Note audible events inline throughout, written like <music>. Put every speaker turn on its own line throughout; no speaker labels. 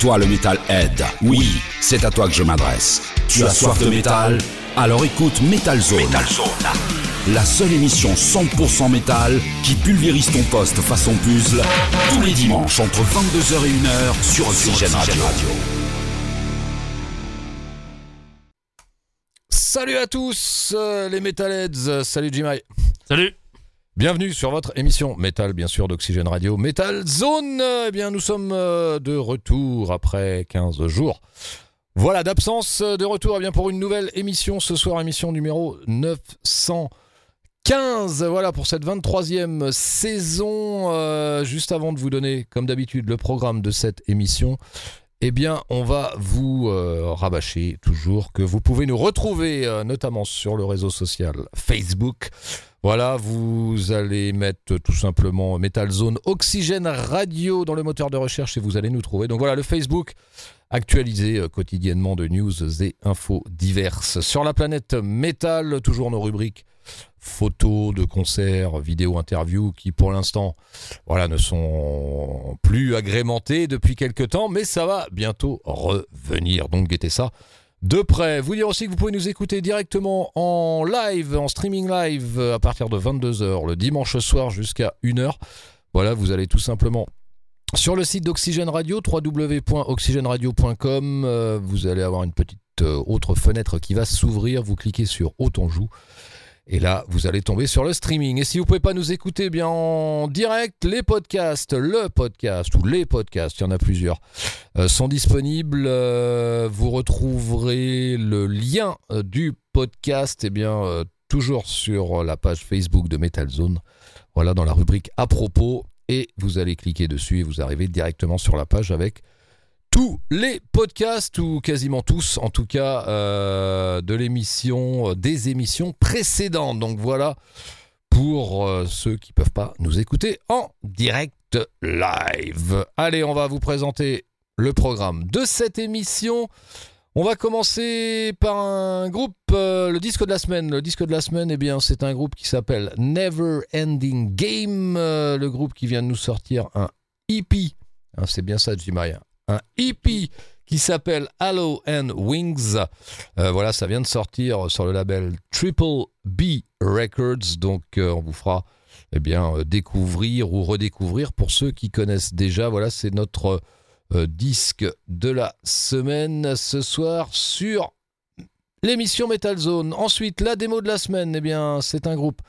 Toi le Metalhead, oui, c'est à toi que je m'adresse. Tu as soif de métal? Alors écoute Metal Zone. La seule émission 100% métal qui pulvérise ton poste façon puzzle tous les dimanches entre 22h et 1h sur Oxygène Radio.
Salut à tous euh, les Metalheads, salut Jimmy.
Salut
Bienvenue sur votre émission Metal, bien sûr, d'Oxygène Radio, Metal Zone. Eh bien, nous sommes euh, de retour après 15 jours. Voilà, d'absence, de retour eh bien, pour une nouvelle émission. Ce soir, émission numéro 915. Voilà pour cette 23e saison. Euh, juste avant de vous donner, comme d'habitude, le programme de cette émission, eh bien, on va vous euh, rabâcher toujours que vous pouvez nous retrouver, euh, notamment sur le réseau social Facebook. Voilà, vous allez mettre tout simplement Metal Zone Oxygène Radio dans le moteur de recherche et vous allez nous trouver. Donc voilà, le Facebook actualisé euh, quotidiennement de news et infos diverses. Sur la planète Metal, toujours nos rubriques photos de concerts, vidéos, interviews qui pour l'instant voilà, ne sont plus agrémentées depuis quelques temps, mais ça va bientôt revenir. Donc guettez ça de près. Vous dire aussi que vous pouvez nous écouter directement en live, en streaming live à partir de 22h le dimanche soir jusqu'à 1h. Voilà, vous allez tout simplement sur le site d'Oxygène Radio, www.oxygèneradio.com, euh, vous allez avoir une petite euh, autre fenêtre qui va s'ouvrir, vous cliquez sur Autant joue et là, vous allez tomber sur le streaming. Et si vous ne pouvez pas nous écouter bien en direct, les podcasts, le podcast ou les podcasts, il y en a plusieurs, euh, sont disponibles. Euh, vous retrouverez le lien euh, du podcast, eh bien, toujours sur la page Facebook de Metal Zone. Voilà, dans la rubrique à propos. Et vous allez cliquer dessus et vous arrivez directement sur la page avec tous les podcasts, ou quasiment tous en tout cas, euh, de l'émission, euh, des émissions précédentes. Donc voilà pour euh, ceux qui ne peuvent pas nous écouter en direct live. Allez, on va vous présenter le programme de cette émission. On va commencer par un groupe, le disque de la semaine. Le disque de la semaine, eh bien, c'est un groupe qui s'appelle Never Ending Game. le groupe qui vient de nous sortir un EP. Hein, c'est bien ça, dis Maria un EP qui s'appelle Halo and Wings. Euh, voilà, ça vient de sortir sur le label Triple B Records. Donc, euh, on vous fera eh bien, euh, découvrir ou redécouvrir pour ceux qui connaissent déjà. Voilà, c'est notre disque de la semaine ce soir sur l'émission Metal Zone. Ensuite, la démo de la semaine, eh bien, c'est un groupe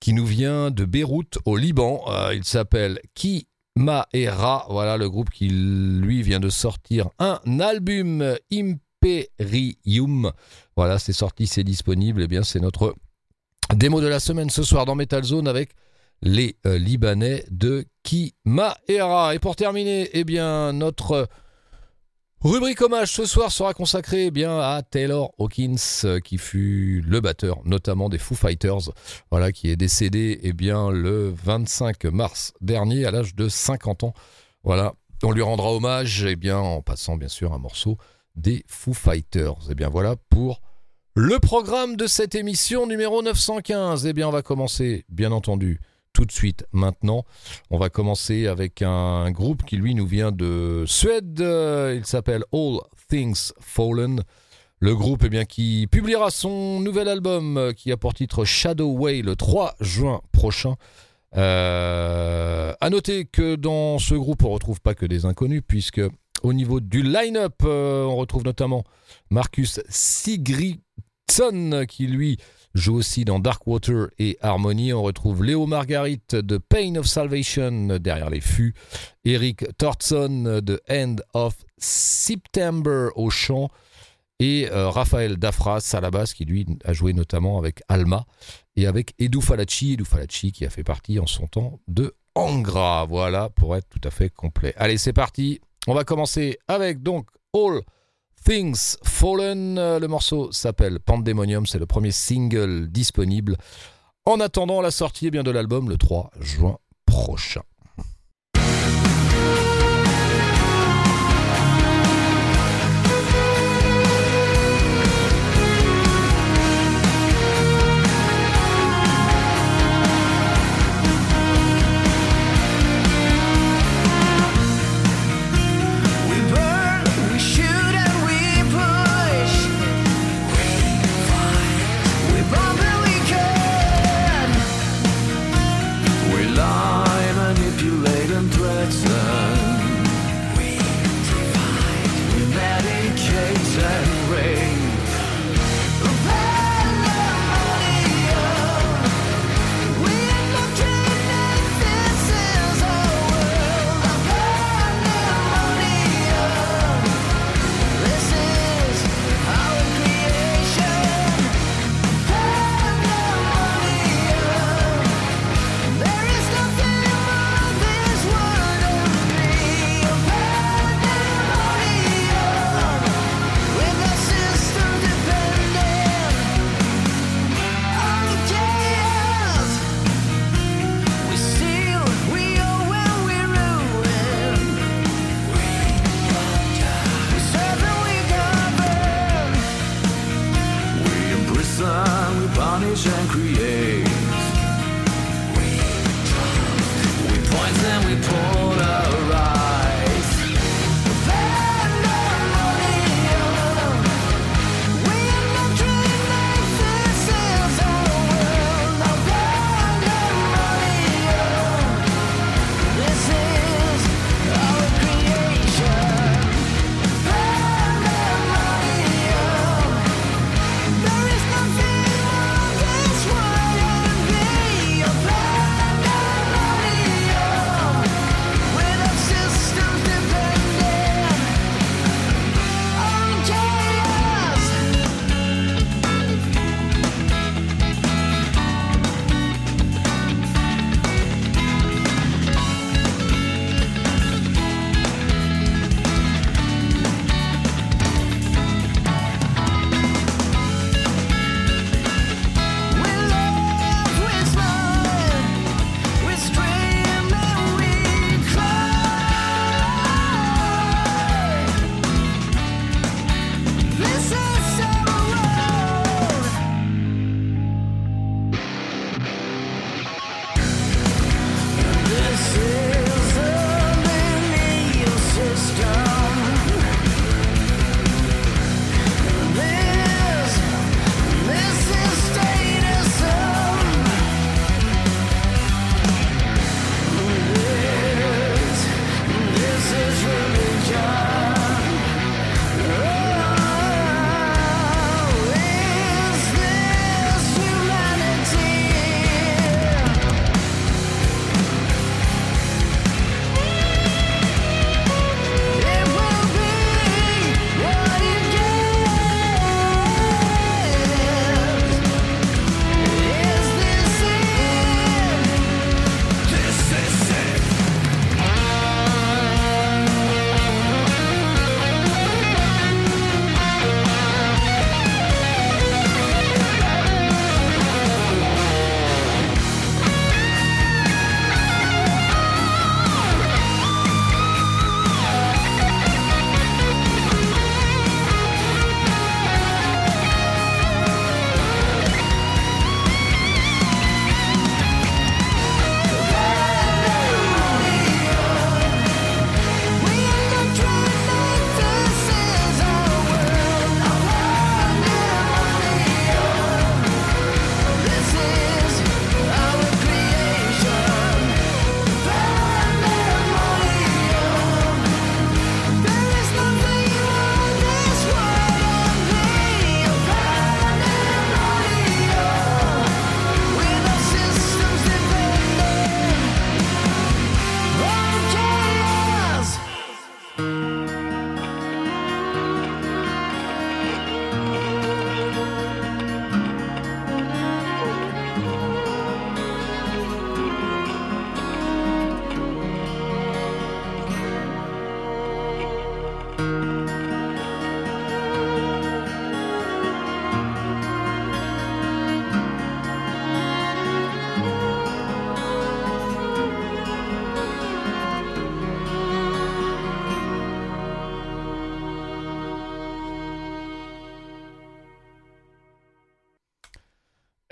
qui nous vient de Beyrouth au Liban. il s'appelle Qui Maera, voilà le groupe qui lui vient de sortir un album Imperium. Voilà, c'est sorti, c'est disponible. Et eh bien, c'est notre démo de la semaine ce soir dans Metal Zone avec les euh, Libanais de Kimaera. Et pour terminer, eh bien, notre Rubrique hommage ce soir sera consacrée eh bien à Taylor Hawkins euh, qui fut le batteur notamment des Foo Fighters voilà qui est décédé eh bien le 25 mars dernier à l'âge de 50 ans. Voilà, on lui rendra hommage eh bien en passant bien sûr un morceau des Foo Fighters. Et eh bien voilà pour le programme de cette émission numéro 915. Eh bien on va commencer bien entendu tout de suite maintenant. On va commencer avec un groupe qui lui nous vient de Suède. Il s'appelle All Things Fallen. Le groupe eh bien, qui publiera son nouvel album qui a pour titre Shadow Way le 3 juin prochain. Euh, à noter que dans ce groupe, on retrouve pas que des inconnus, puisque au niveau du line-up, euh, on retrouve notamment Marcus Sigridsson, qui lui joue aussi dans Darkwater et Harmony. On retrouve Léo Marguerite de Pain of Salvation derrière les fûts, Eric Thorson de End of September au chant et euh, Raphaël Dafras à la basse qui lui a joué notamment avec Alma et avec Edu Falacci, Edu Falacci qui a fait partie en son temps de Angra. Voilà pour être tout à fait complet. Allez, c'est parti. On va commencer avec donc All Things Fallen. Le morceau s'appelle Pandemonium, c'est le premier single disponible. En attendant la sortie eh bien, de l'album le 3 juin prochain.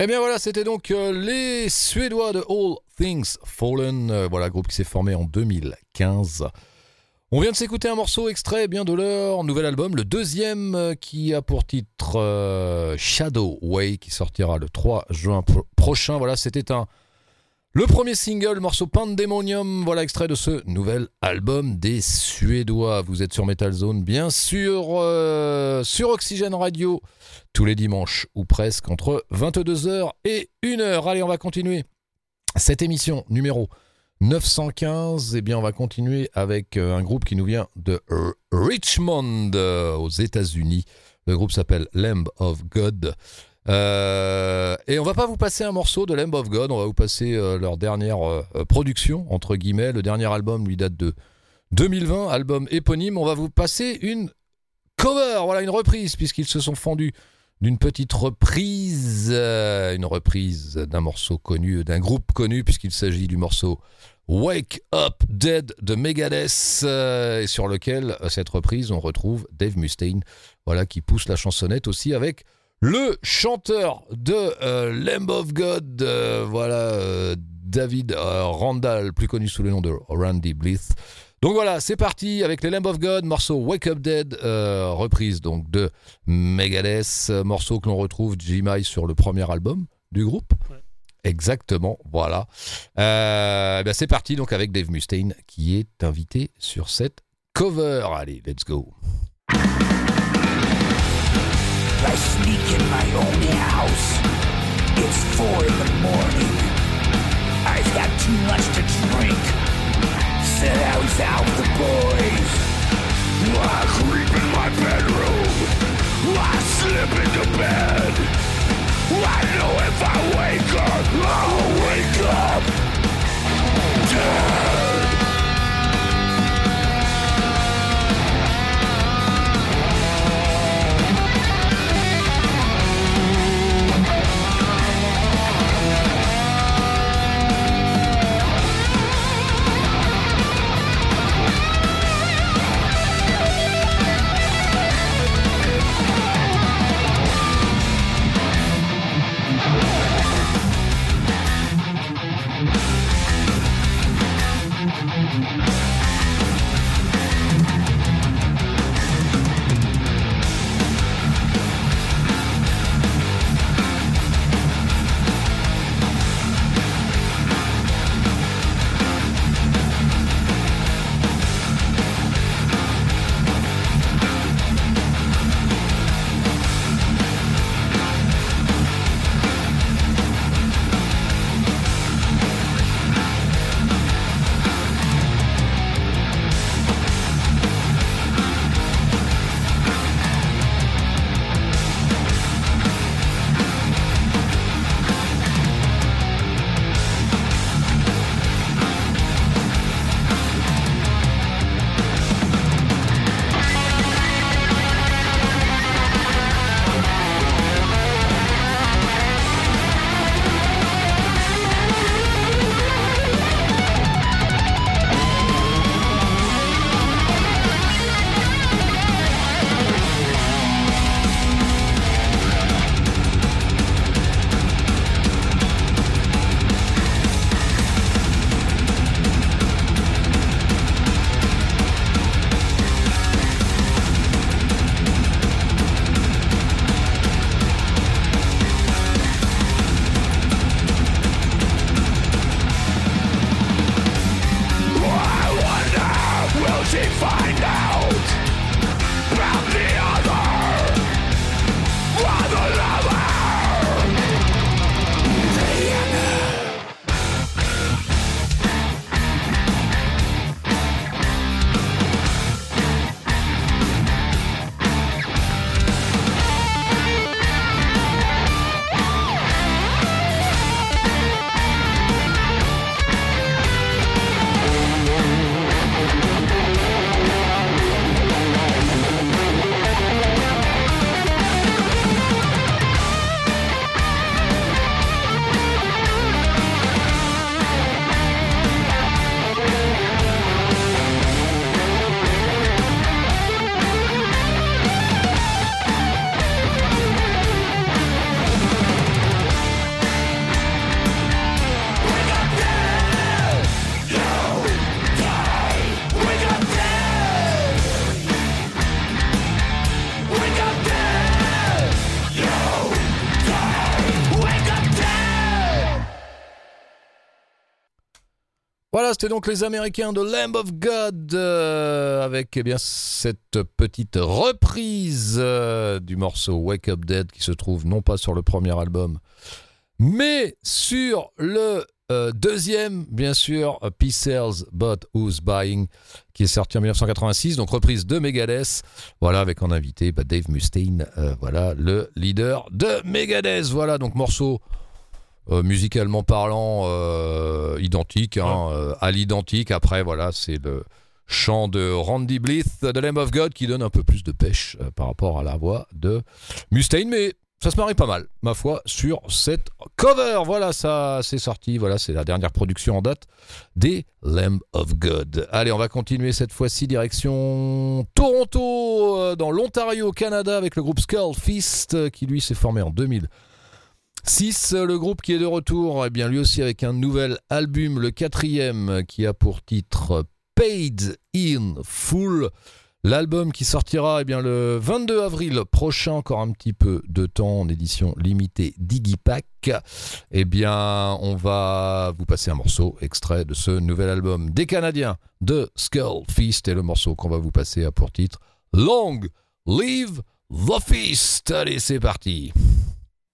Eh bien voilà, c'était donc euh, les Suédois de All Things Fallen, euh, voilà, groupe qui s'est formé en 2015. On vient de s'écouter un morceau extrait bien de leur nouvel album, le deuxième euh, qui a pour titre Shadow Way, qui sortira le 3 juin prochain. Voilà, c'était un le premier single, morceau Pandemonium, voilà extrait de ce nouvel album des Suédois. Vous êtes sur Metal Zone, bien sûr, euh, sur Oxygène Radio, tous les dimanches ou presque entre 22h et 1h. Allez, on va continuer cette émission numéro 915. Eh bien, on va continuer avec euh, un groupe qui nous vient de Richmond, euh, aux États-Unis. Le groupe s'appelle Lamb of God. Euh, et on va pas vous passer un morceau de Lamb of God, on va vous passer euh, leur dernière euh, production, entre guillemets. Le dernier album lui date de 2020, album éponyme. On va vous passer une cover, voilà, une reprise, puisqu'ils se sont fendus d'une petite reprise, une reprise d'un morceau connu, d'un groupe connu, puisqu'il s'agit du morceau Wake Up Dead de Megadeth, et sur lequel, cette reprise, on retrouve Dave Mustaine, voilà, qui pousse la chansonnette aussi avec le chanteur de euh, Lamb of God, euh, voilà, euh, David Randall, plus connu sous le nom de Randy Blith. Donc voilà, c'est parti avec les Lamb of God, morceau Wake Up Dead, reprise donc de Megadeth, morceau que l'on retrouve Jimmy sur le premier album du groupe. Exactement, voilà. Ben c'est parti donc avec Dave Mustaine qui est invité sur cette cover. Allez, let's go. I sneak in my own house. It's four in the morning. I've got too much to drink. Said I was out with the boys. I creep in my bedroom. I slip into bed. I know if I wake up, I'll wake up dead. C'était donc les Américains de Lamb of God euh, avec eh bien cette petite reprise euh, du morceau Wake Up Dead qui se trouve non pas sur le premier album mais sur le euh, deuxième, bien sûr, Peace Sells But Who's Buying, qui est sorti en 1986, donc reprise de Megadeth. Voilà, avec en invité bah, Dave Mustaine, voilà, le leader de Megadeth. Voilà, donc morceau euh, musicalement parlant, euh, identique, hein, euh, à l'identique. Après, voilà, c'est le chant de Randy Blith, The Lamb of God, qui donne un peu plus de pêche par rapport à la voix de Mustaine. Mais ça se marie pas mal, ma foi, sur cette cover. Voilà, ça c'est sorti. Voilà, c'est la dernière production en date des Lamb of God. Allez, on va continuer cette fois-ci direction Toronto, dans l'Ontario, Canada, avec le groupe Skull Fist, qui lui s'est formé en 2000. 6, le groupe qui est de retour, eh bien lui aussi avec un nouvel album, le quatrième, qui a pour titre Paid in Full. L'album qui sortira eh bien, le 22 avril prochain, encore un petit peu de temps en édition limitée Digipack. Eh bien, on va vous passer un morceau extrait de ce nouvel album des Canadiens de Skull Feast et le morceau qu'on va vous passer a pour titre Long Live the Feast. Allez, c'est parti.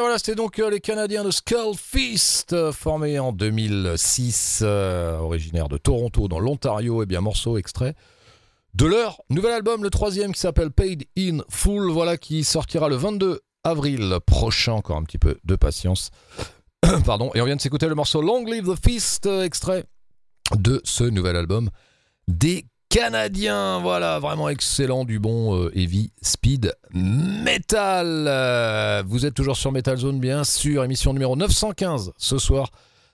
Voilà, c'était donc euh, les Canadiens de Skull Feast, euh, formés en 2006, euh, originaires de Toronto dans l'Ontario. Eh bien, morceau extrait de leur nouvel album, le troisième qui s'appelle Paid in Full, voilà, qui sortira le 22 avril prochain. Encore un petit peu de patience. <coughs> Pardon. Et on vient de s'écouter le morceau Long Live the Feast, extrait de ce nouvel album des canadien. Voilà, vraiment excellent, du bon euh, heavy speed metal. Euh, vous êtes toujours sur Metal Zone, bien sûr, émission numéro 915 ce soir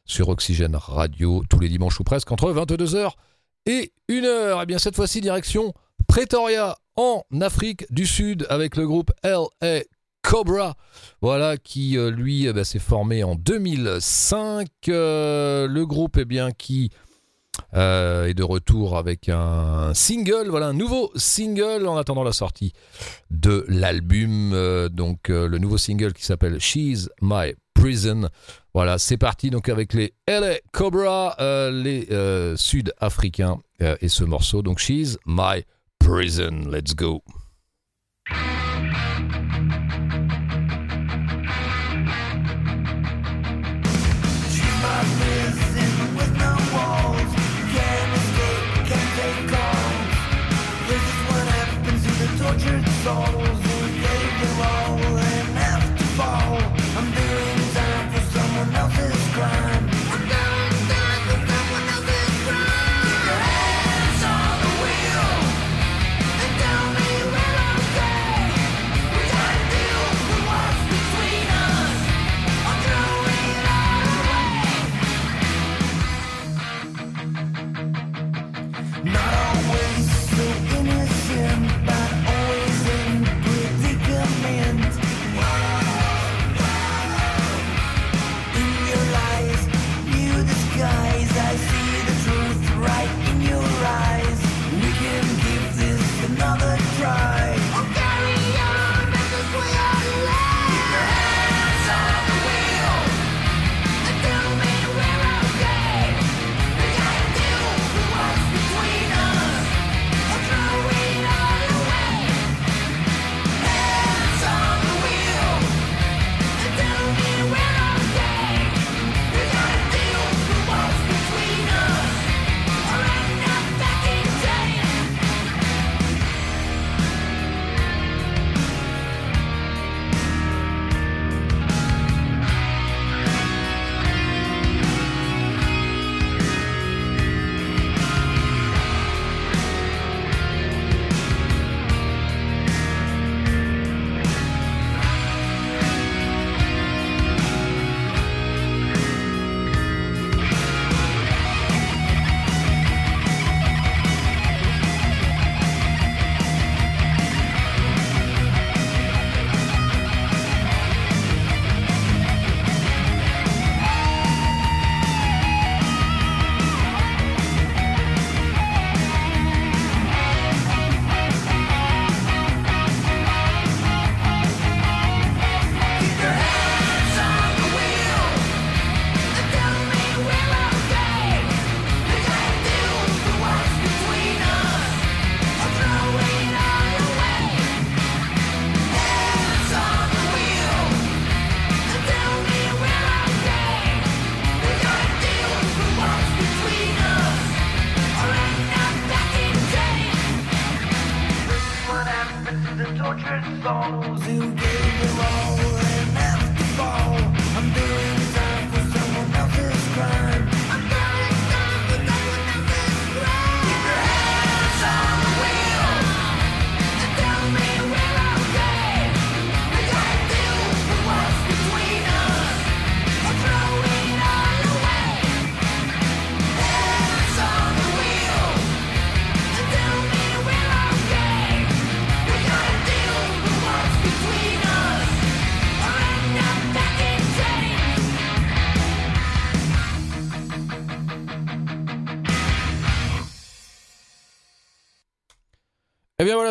sur Oxygène Radio, tous les dimanches ou presque, entre 22h et 1h. Et bien cette fois-ci, direction Pretoria en Afrique du Sud avec le groupe LA Cobra, voilà, qui euh, lui eh ben, s'est formé en 2005. le groupe, eh bien, qui
est de retour avec un single, voilà un nouveau single en attendant la sortie de l'album. donc le nouveau single qui s'appelle She's My Prison. Voilà, c'est parti donc avec les LA Cobra, les Sud-Africains et ce morceau. Donc She's My Prison. Let's go.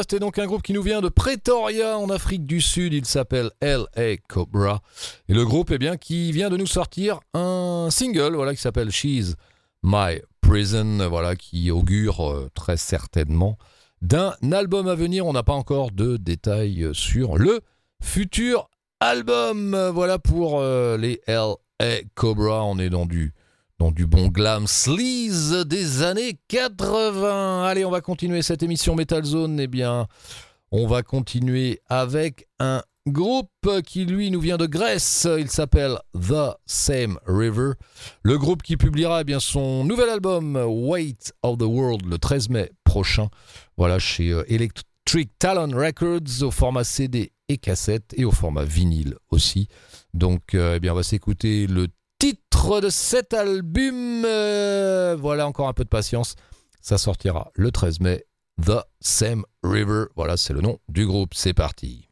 Voilà, c'était donc un groupe qui nous vient de Pretoria en Afrique du Sud. Il s'appelle L.A. Cobra. Et le groupe, eh bien, qui vient de nous sortir un single, voilà, qui s'appelle She's My Prison, voilà, qui augure euh, très certainement d'un album à venir. On n'a pas encore de détails sur le futur album. Voilà pour euh, les L.A. Cobra. On est dans du dans du bon glam sleaze des années 80. Allez, on va continuer cette émission Metal Zone. Eh bien, on va continuer avec un groupe qui lui nous vient de Grèce. Il s'appelle The Same River. Le groupe qui publiera eh bien son nouvel album Weight of the World le 13 mai prochain. Voilà chez euh, Electric Talon Records au format CD et cassette et au format vinyle aussi. Donc euh, eh bien on va s'écouter le titre de cet album. Euh, voilà, encore un peu de patience. Ça sortira le 13 mai. The Same River. Voilà, c'est le nom du groupe. C'est parti.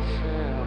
myself.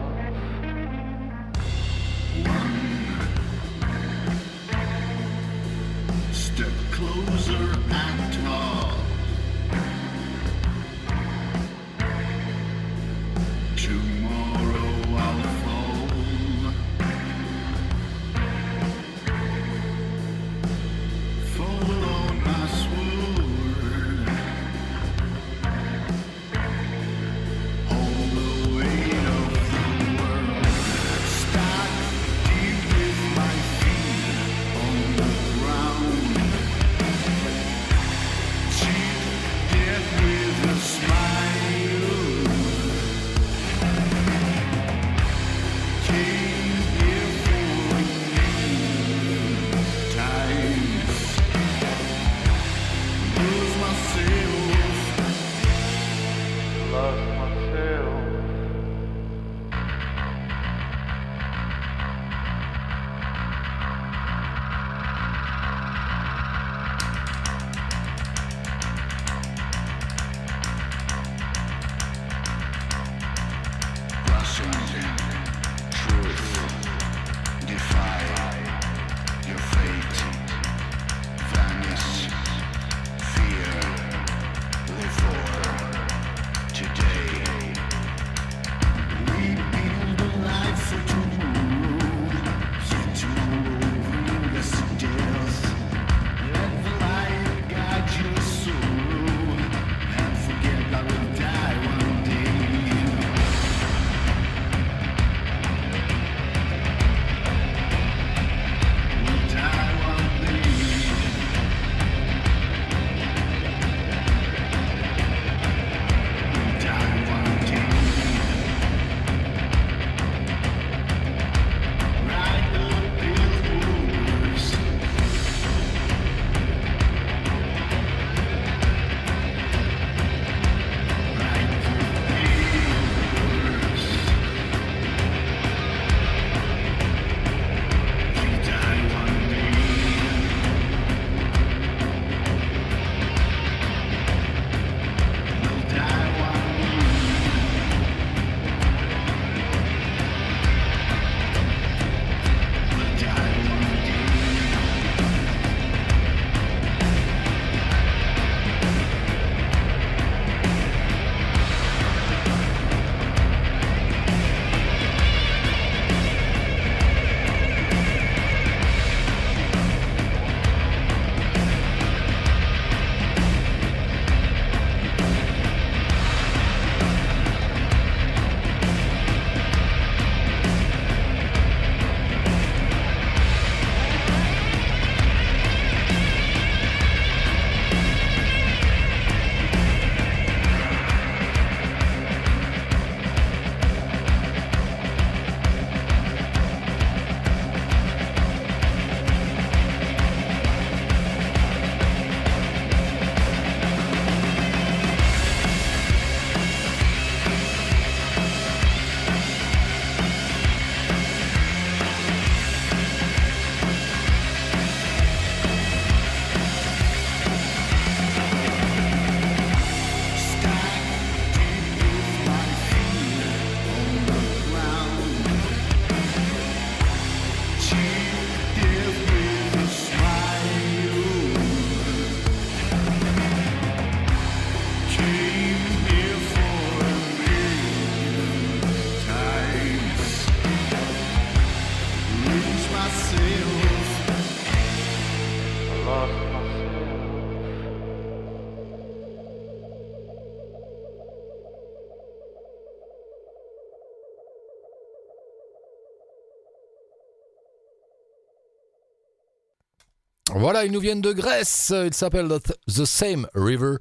Voilà, ils nous viennent de Grèce. Ils s'appellent The Same River.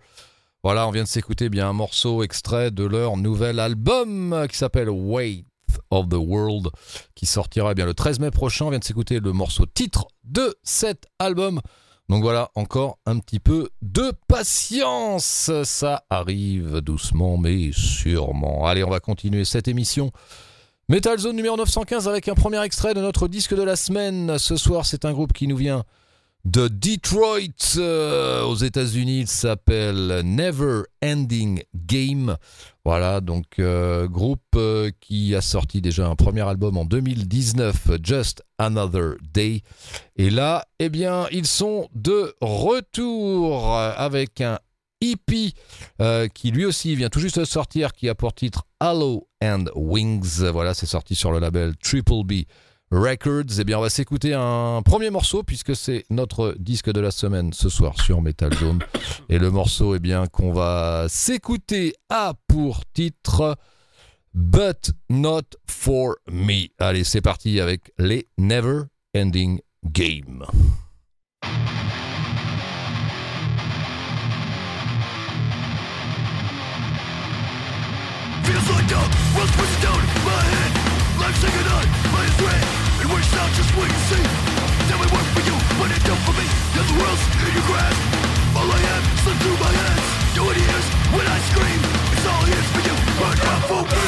Voilà, on vient de s'écouter bien un morceau extrait de leur nouvel album qui s'appelle Weight of the World, qui sortira eh bien le 13 mai prochain. On vient de s'écouter le morceau titre de cet album. Donc voilà, encore un petit peu de patience. Ça arrive doucement mais sûrement. Allez, on va continuer cette émission. Metal Zone numéro 915 avec un premier extrait de notre disque de la semaine. Ce soir, c'est un groupe qui nous vient de Detroit euh, aux États-Unis. Il s'appelle Never Ending Game. Voilà, donc euh, groupe euh, qui a sorti déjà un premier album en 2019, Just Another Day. Et là, eh bien, ils sont de retour avec un EP qui lui aussi vient tout juste de sortir, qui a pour titre Halo and Wings. Voilà, c'est sorti sur le label Triple B Records. Eh bien, on va s'écouter un premier morceau puisque c'est notre disque de la semaine ce soir sur Metal Zone. Et le morceau, eh bien, qu'on va s'écouter a pour titre But Not For Me. Allez, c'est parti avec les Never Ending Game.
It works out just wait and see. Then we work for you, but it don't for me. You're the world's in your grasp. All I am slipped through my hands. Do it hears when I scream. It's all here's for you, but not for me.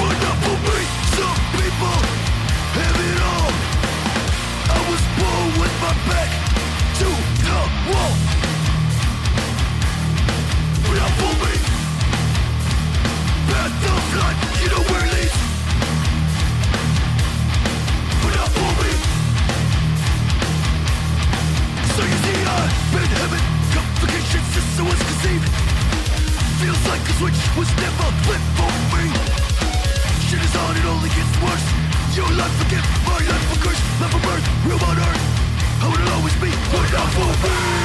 But not for me. Some people have it all. I was born with my back to the wall. But not for life for gift, my life for curse Life for birth, real on earth How would it always be, but not for me?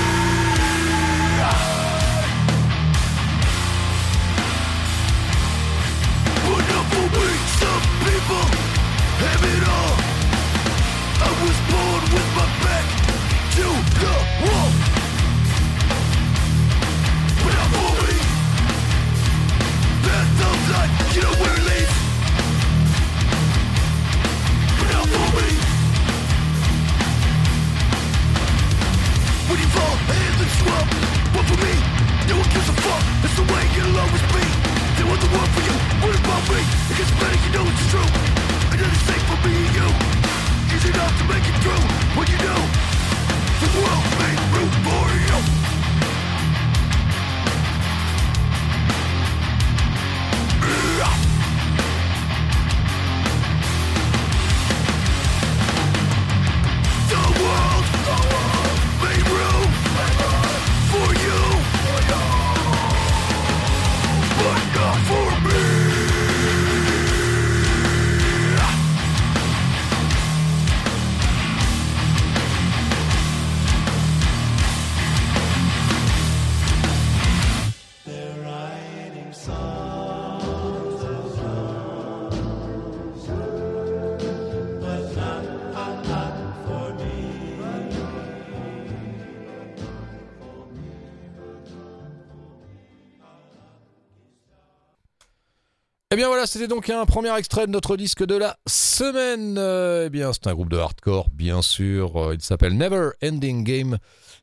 Bien voilà, c'était donc un premier extrait de notre disque de la semaine. Eh bien, c'est un groupe de hardcore, bien sûr. Euh, il s'appelle Never Ending Game.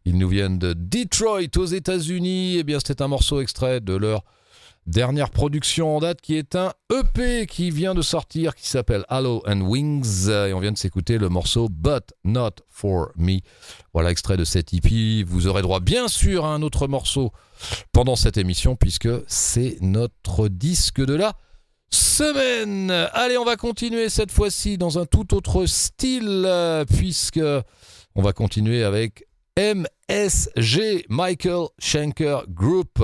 Ils nous viennent de Detroit aux États-Unis. Eh bien, c'était un morceau extrait de leur dernière production en date qui est un EP qui vient de sortir qui s'appelle Halo and Wings. Et on vient de s'écouter le morceau But Not For Me. Voilà, extrait de cet EP. Vous aurez droit, bien sûr, à un autre morceau pendant cette émission puisque c'est notre disque de la semaine. Allez, on va continuer cette fois-ci dans un tout autre style, euh, puisque on va continuer avec MSG, Michael Schenker Group.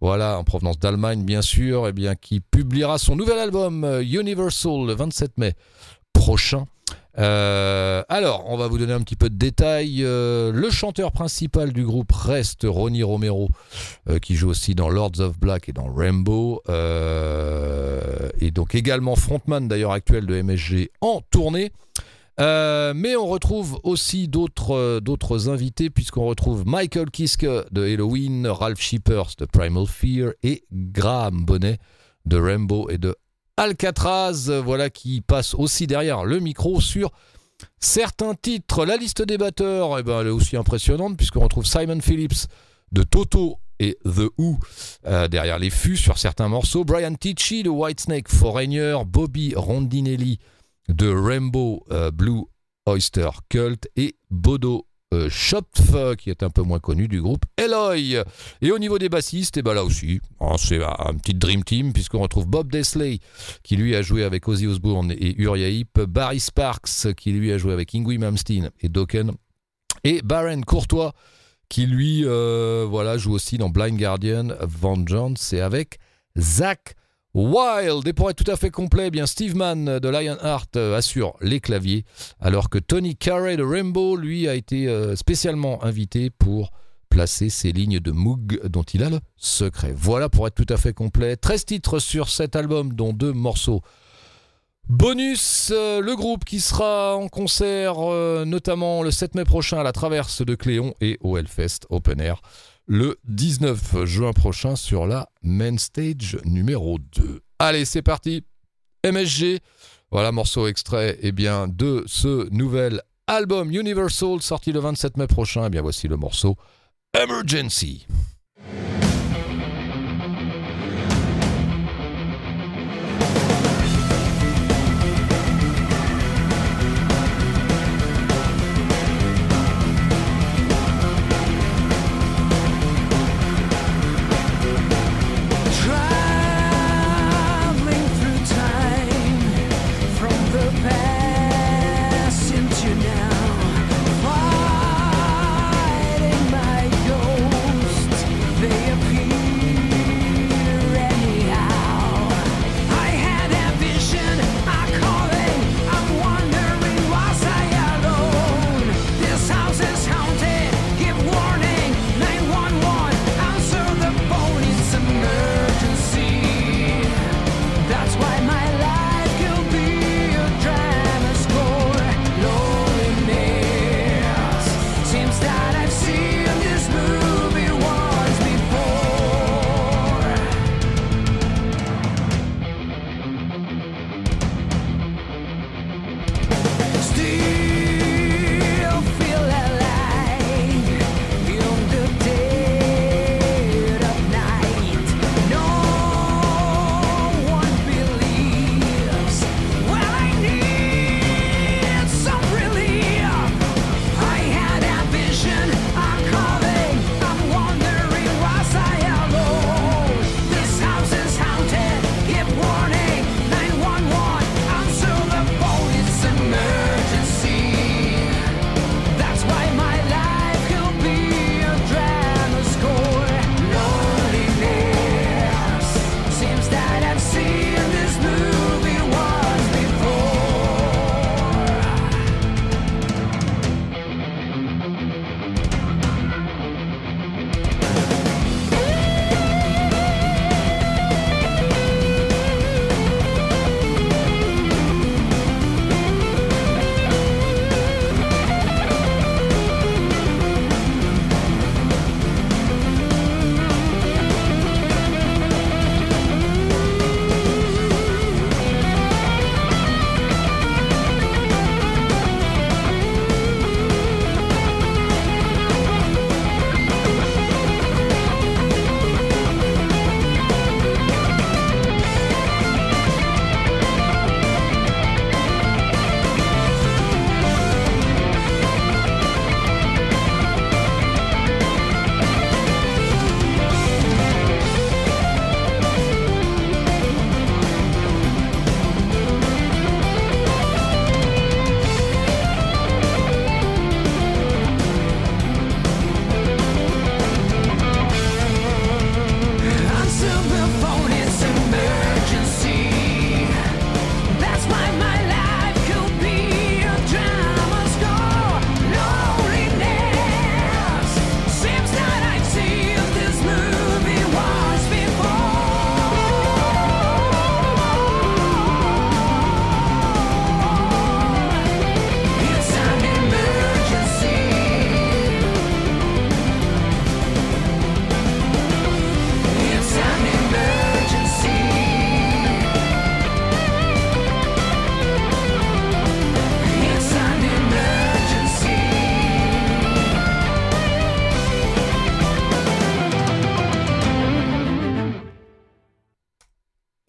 Voilà, en provenance d'Allemagne, bien sûr, eh qui publiera son nouvel album euh, Universal le 27 mai prochain. Euh, alors, on va vous donner un petit peu de détails. Euh, le chanteur principal du groupe reste Ronnie Romero, euh, qui joue aussi dans Lords of Black et dans Rainbow, et donc également frontman d'ailleurs actuel de MSG en tournée. Mais on retrouve aussi d'autres d'autres invités puisqu'on retrouve Michael Kiske de Halloween, Ralph Shippers de Primal Fear et Graham Bonnet de Rainbow et de Alcatraz, euh, voilà qui passe aussi derrière le micro sur certains titres. La liste des batteurs, eh ben, elle est aussi impressionnante puisqu'on retrouve Simon Phillips de Toto et The Who euh, derrière les fûts sur certains morceaux. Brian Tichy de Whitesnake Foreigner, Bobby Rondinelli de Rainbow euh, Blue Oyster Cult et Bodo euh, Schopf, euh, qui est un peu moins connu du groupe Eloy. Et au niveau des bassistes, et ben là aussi, hein, c'est un, un petit dream team puisqu'on retrouve Bob Desley qui lui a joué avec Ozzy Osbourne et Uriah Heep, Barry Sparks qui lui a joué avec Ingui Malmsteen et Dokken et Baron Courtois qui lui euh, voilà joue aussi dans Blind Guardian, Vengeance et avec Zach Wild. Et pour être tout à fait complet, eh bien Steve Mann de Lionheart euh, assure les claviers, alors que Tony Carey de Rainbow, lui, a été euh, spécialement invité pour placer ses lignes de Moog dont il a le secret. Voilà pour être tout à fait complet. 13 titres sur cet album, dont deux morceaux. Bonus, euh, le groupe qui sera en concert notamment le 7 mai prochain à la Traverse de Cléon et au Hellfest Open Air le 19 juin prochain sur la Main Stage numéro 2. Allez, c'est parti. MSG, voilà morceau extrait eh bien, de ce nouvel album Universal sorti le 27 mai prochain. Eh bien voici le morceau Emergency.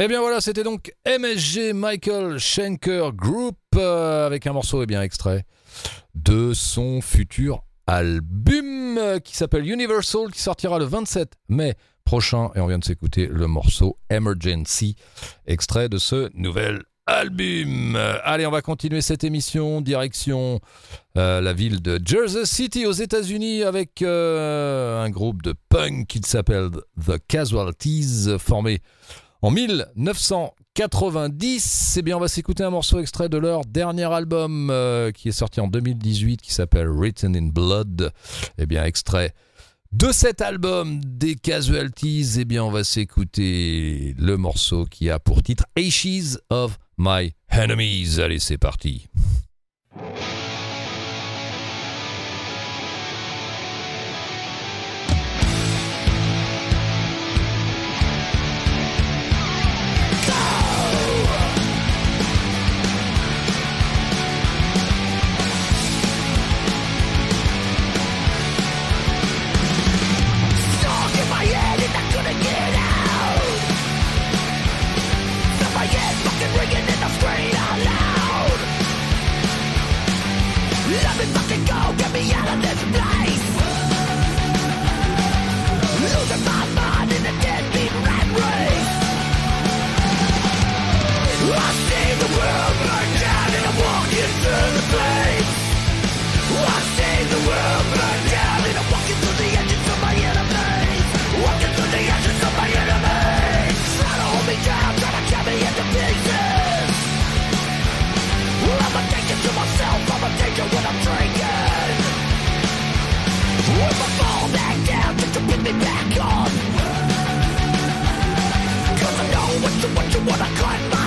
Eh bien voilà, c'était donc MSG Michael Schenker Group euh, avec un morceau eh bien extrait de son futur album euh, qui s'appelle Universal qui sortira le 27 mai prochain et on vient de s'écouter le morceau Emergency extrait de ce nouvel album. Allez, on va continuer cette émission direction euh, la ville de Jersey City aux États-Unis avec un groupe de punk qui s'appelle The Casualties formé en 1990. Eh bien, on va s'écouter un morceau extrait de leur dernier album euh, qui est sorti en 2018 qui s'appelle Written in Blood. Eh bien, extrait de cet album des Casualties, eh bien, on va s'écouter le morceau qui a pour titre Ashes of My Enemies. Allez, c'est parti.
What you, what you wanna cut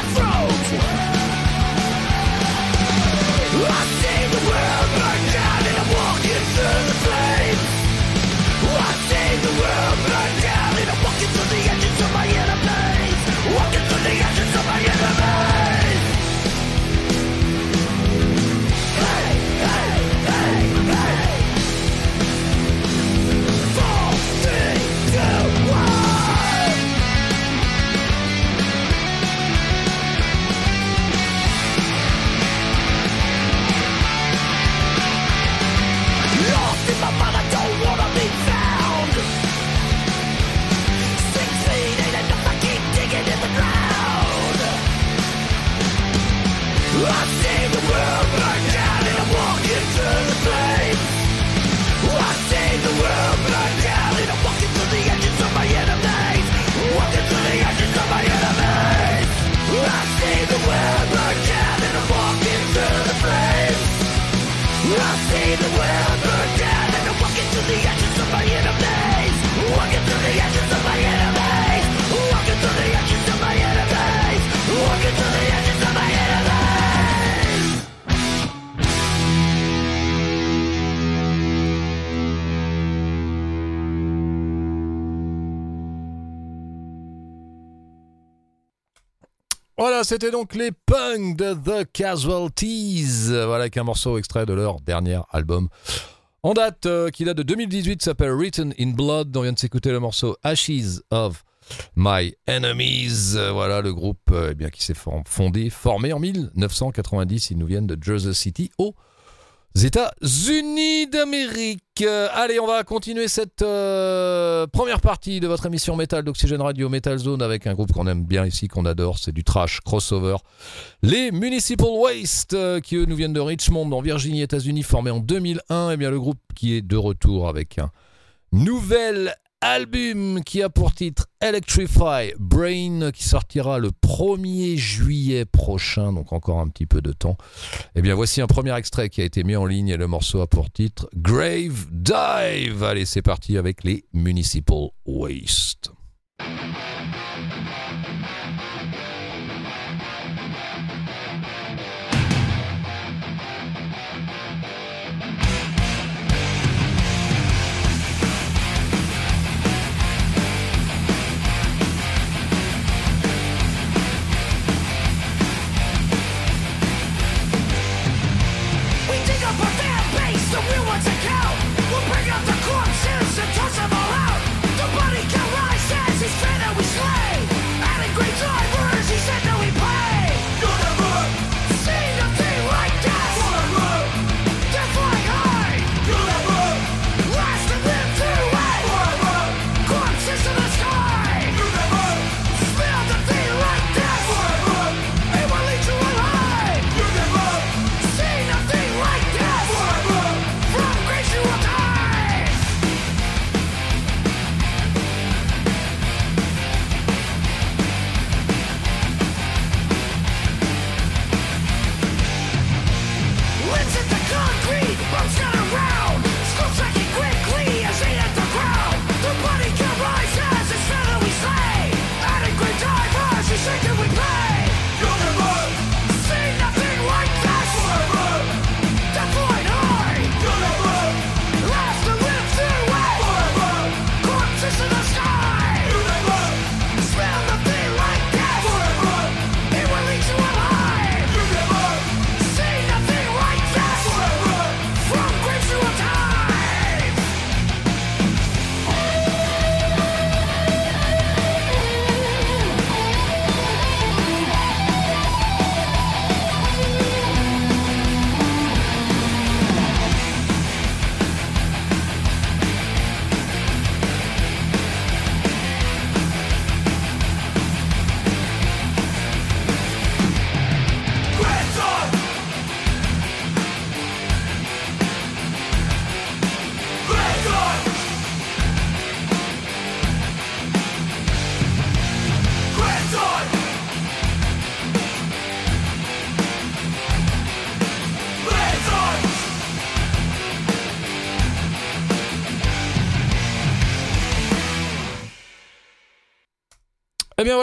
C'était donc les punks de The Casualties. Voilà, avec un morceau extrait de leur dernier album. En date, euh, qui date de 2018, s'appelle Written in Blood. On vient de s'écouter le morceau Ashes of My Enemies. Voilà, le groupe euh, eh bien, qui s'est fondé, formé en 1990. Ils nous viennent de Jersey City, aux États-Unis d'Amérique. Euh, allez, on va continuer cette euh, première partie de votre émission Metal d'Oxygène Radio Metal Zone avec un groupe qu'on aime bien ici, qu'on adore, c'est du trash crossover. Les Municipal Waste, euh, qui eux nous viennent de Richmond, en Virginie, États-Unis, formé en 2001. Et bien le groupe qui est de retour avec un nouvel album qui a pour titre Electrify Brain, qui sortira le 1er juillet prochain, donc encore un petit peu de temps. Eh bien, voici un premier extrait qui a été mis en ligne et le morceau a pour titre Grave Dive. Allez, c'est parti avec les Municipal Waste.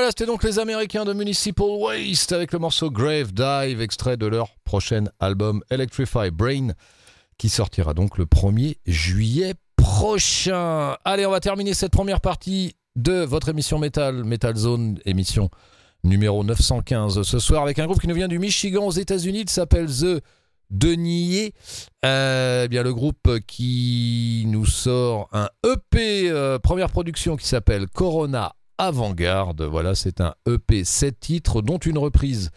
Voilà, c'était donc les Américains de Municipal Waste avec le morceau Grave Dive, extrait de leur prochain album Electrify Brain, qui sortira donc le 1er juillet prochain. Allez, on va terminer cette première partie de votre émission Metal, Metal Zone, émission numéro 915 ce soir, avec un groupe qui nous vient du Michigan aux États-Unis, il s'appelle The Denier. Euh, eh bien, le groupe qui nous sort un EP, euh, première production qui s'appelle Corona Avant-Garde. Voilà, c'est un EP 7 titres, dont une reprise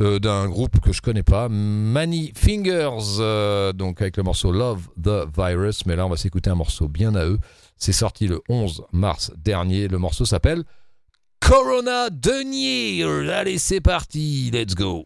euh, d'un groupe que je connais pas, Many Fingers, euh, donc avec le morceau Love the Virus. Mais là, on va s'écouter un morceau bien à eux. C'est sorti le 11 mars dernier. Le morceau s'appelle Corona Denier. Allez, c'est parti, let's go.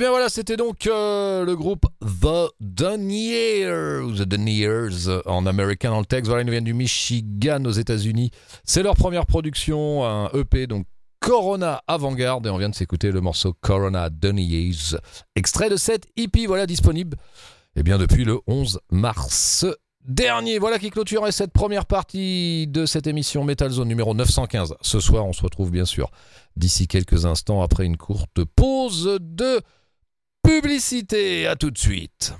Bien voilà, c'était donc euh, le groupe The Deniers, The Deniers euh, en américain dans le texte. Voilà, ils nous viennent du Michigan aux États-Unis. C'est leur première production, un EP, donc Corona Avant-Garde, et on vient de s'écouter le morceau Corona Deniers, extrait de cette EP, voilà, disponible eh bien, depuis le 11 mars dernier. Voilà qui clôturait cette première partie de cette émission Metal Zone numéro 915. Ce soir, on se retrouve bien sûr d'ici quelques instants après une courte pause de publicité. À tout de suite.